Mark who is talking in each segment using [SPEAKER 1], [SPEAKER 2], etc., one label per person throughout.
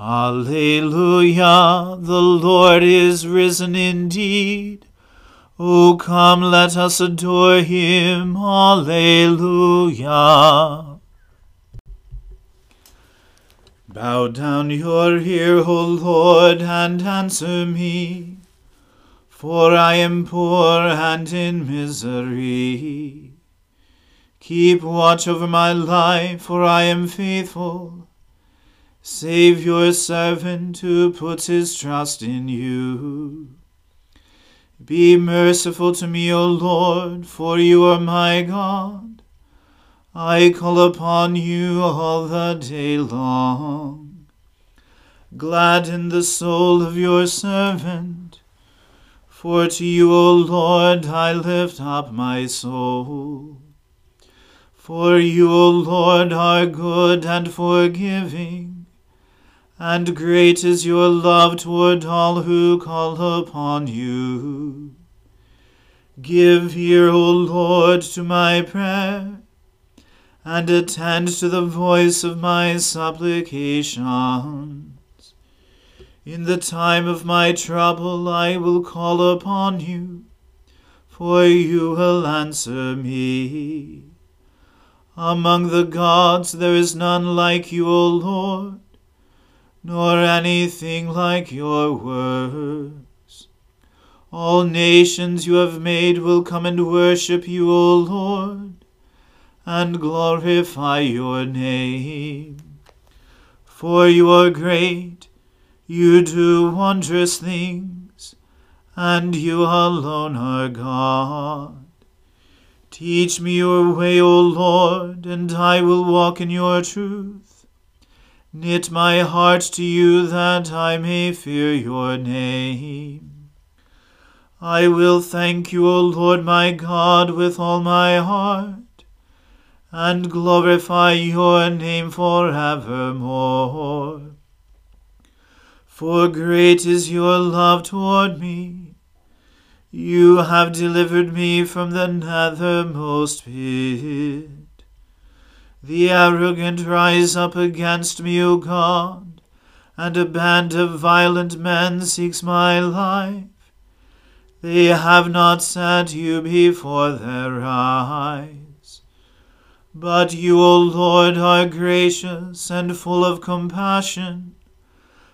[SPEAKER 1] Alleluia, the Lord is risen indeed. O come, let us adore him. Alleluia. Bow down your ear, O Lord, and answer me, for I am poor and in misery. Keep watch over my life, for I am faithful. Save your servant who puts his trust in you. Be merciful to me, O Lord, for you are my God. I call upon you all the day long. Gladden the soul of your servant, for to you, O Lord, I lift up my soul. For you, O Lord, are good and forgiving and great is your love toward all who call upon you. Give ear, O Lord, to my prayer, and attend to the voice of my supplications. In the time of my trouble I will call upon you, for you will answer me. Among the gods there is none like you, O Lord nor anything like your works. All nations you have made will come and worship you, O Lord, and glorify your name. For you are great, you do wondrous things, and you alone are God. Teach me your way, O Lord, and I will walk in your truth. Knit my heart to you that I may fear your name. I will thank you, O Lord my God, with all my heart, and glorify your name forevermore. For great is your love toward me. You have delivered me from the nethermost pit. The arrogant rise up against me, O God, and a band of violent men seeks my life. They have not set you before their eyes. But you, O Lord, are gracious and full of compassion,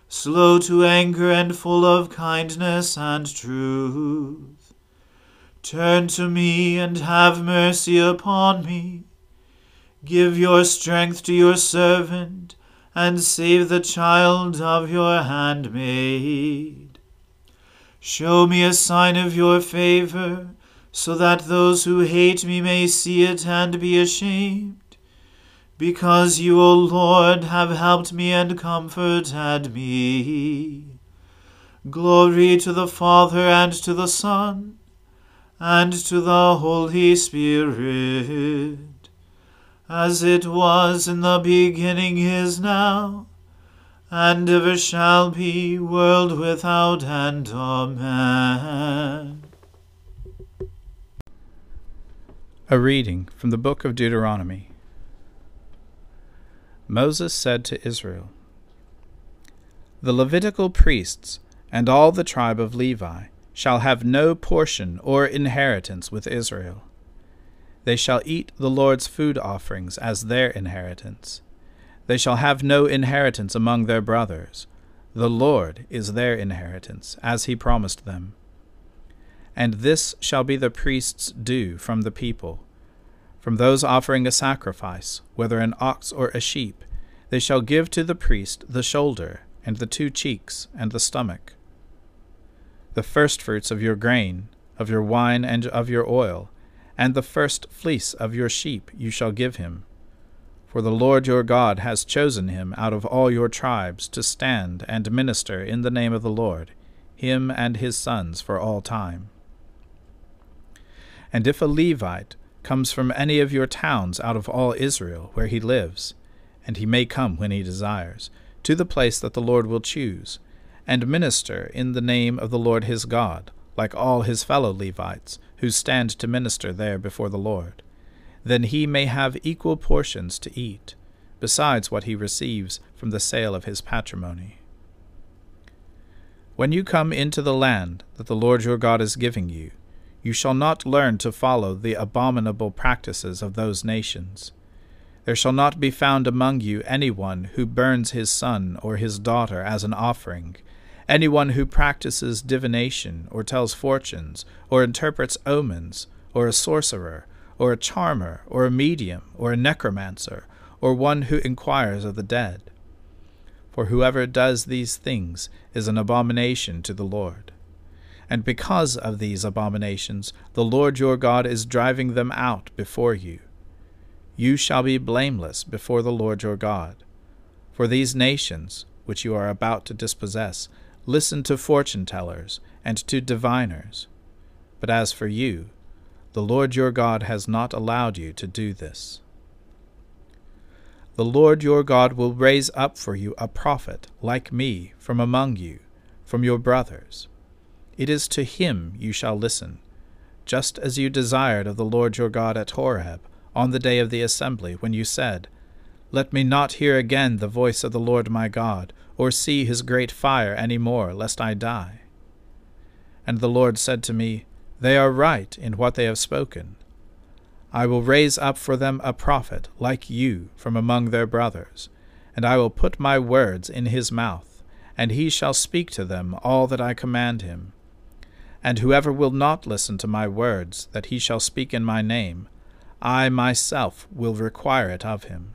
[SPEAKER 1] slow to anger and full of kindness and truth. Turn to me and have mercy upon me. Give your strength to your servant, and save the child of your handmaid. Show me a sign of your favor, so that those who hate me may see it and be ashamed. Because you, O Lord, have helped me and comforted me. Glory to the Father and to the Son and to the Holy Spirit as it was in the beginning is now, and ever shall be, world without end. Amen.
[SPEAKER 2] A reading from the book of Deuteronomy. Moses said to Israel, The Levitical priests and all the tribe of Levi shall have no portion or inheritance with Israel they shall eat the Lord's food offerings as their inheritance. They shall have no inheritance among their brothers. The Lord is their inheritance, as he promised them. And this shall be the priest's due from the people. From those offering a sacrifice, whether an ox or a sheep, they shall give to the priest the shoulder, and the two cheeks, and the stomach. The firstfruits of your grain, of your wine, and of your oil, and the first fleece of your sheep you shall give him. For the Lord your God has chosen him out of all your tribes to stand and minister in the name of the Lord, him and his sons for all time. And if a Levite comes from any of your towns out of all Israel where he lives, and he may come when he desires, to the place that the Lord will choose, and minister in the name of the Lord his God, like all his fellow Levites, who stand to minister there before the Lord. Then he may have equal portions to eat, besides what he receives from the sale of his patrimony. When you come into the land that the Lord your God is giving you, you shall not learn to follow the abominable practices of those nations. There shall not be found among you any one who burns his son or his daughter as an offering, Anyone who practices divination, or tells fortunes, or interprets omens, or a sorcerer, or a charmer, or a medium, or a necromancer, or one who inquires of the dead. For whoever does these things is an abomination to the Lord. And because of these abominations, the Lord your God is driving them out before you. You shall be blameless before the Lord your God. For these nations, which you are about to dispossess, Listen to fortune tellers and to diviners. But as for you, the Lord your God has not allowed you to do this. The Lord your God will raise up for you a prophet like me from among you, from your brothers. It is to him you shall listen, just as you desired of the Lord your God at Horeb on the day of the assembly, when you said, Let me not hear again the voice of the Lord my God, or see his great fire any more, lest I die. And the Lord said to me, They are right in what they have spoken. I will raise up for them a prophet like you from among their brothers, and I will put my words in his mouth, and he shall speak to them all that I command him. And whoever will not listen to my words that he shall speak in my name, I myself will require it of him.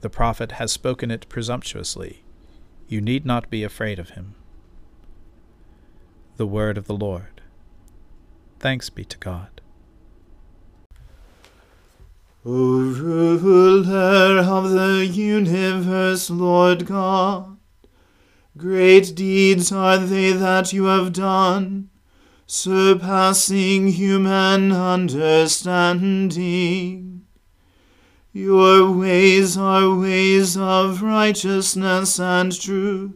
[SPEAKER 2] The prophet has spoken it presumptuously. You need not be afraid of him. The Word of the Lord. Thanks be to God.
[SPEAKER 1] O ruler of the universe, Lord God, great deeds are they that you have done, surpassing human understanding. Your ways are ways of righteousness and truth,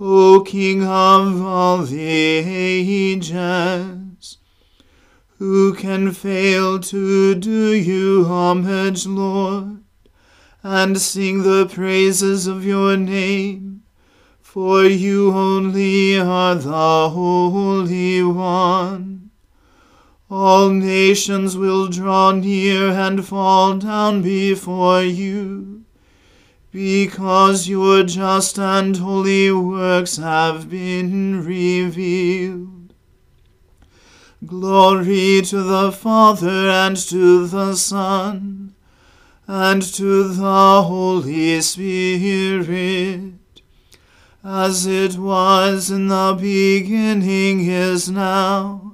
[SPEAKER 1] O King of all the ages. Who can fail to do you homage, Lord, and sing the praises of your name? For you only are the Holy One. All nations will draw near and fall down before you, because your just and holy works have been revealed. Glory to the Father and to the Son and to the Holy Spirit, as it was in the beginning is now,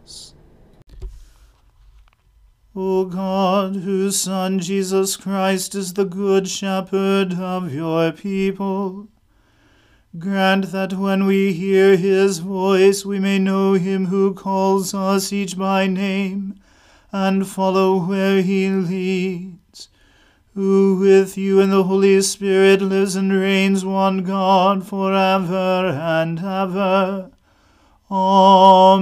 [SPEAKER 1] O God, whose Son Jesus Christ is the Good Shepherd of your people, Grant that when we hear his voice we may know him who calls us each by name, and follow where he leads, who with you and the Holy Spirit lives and reigns one God for ever and ever. Amen.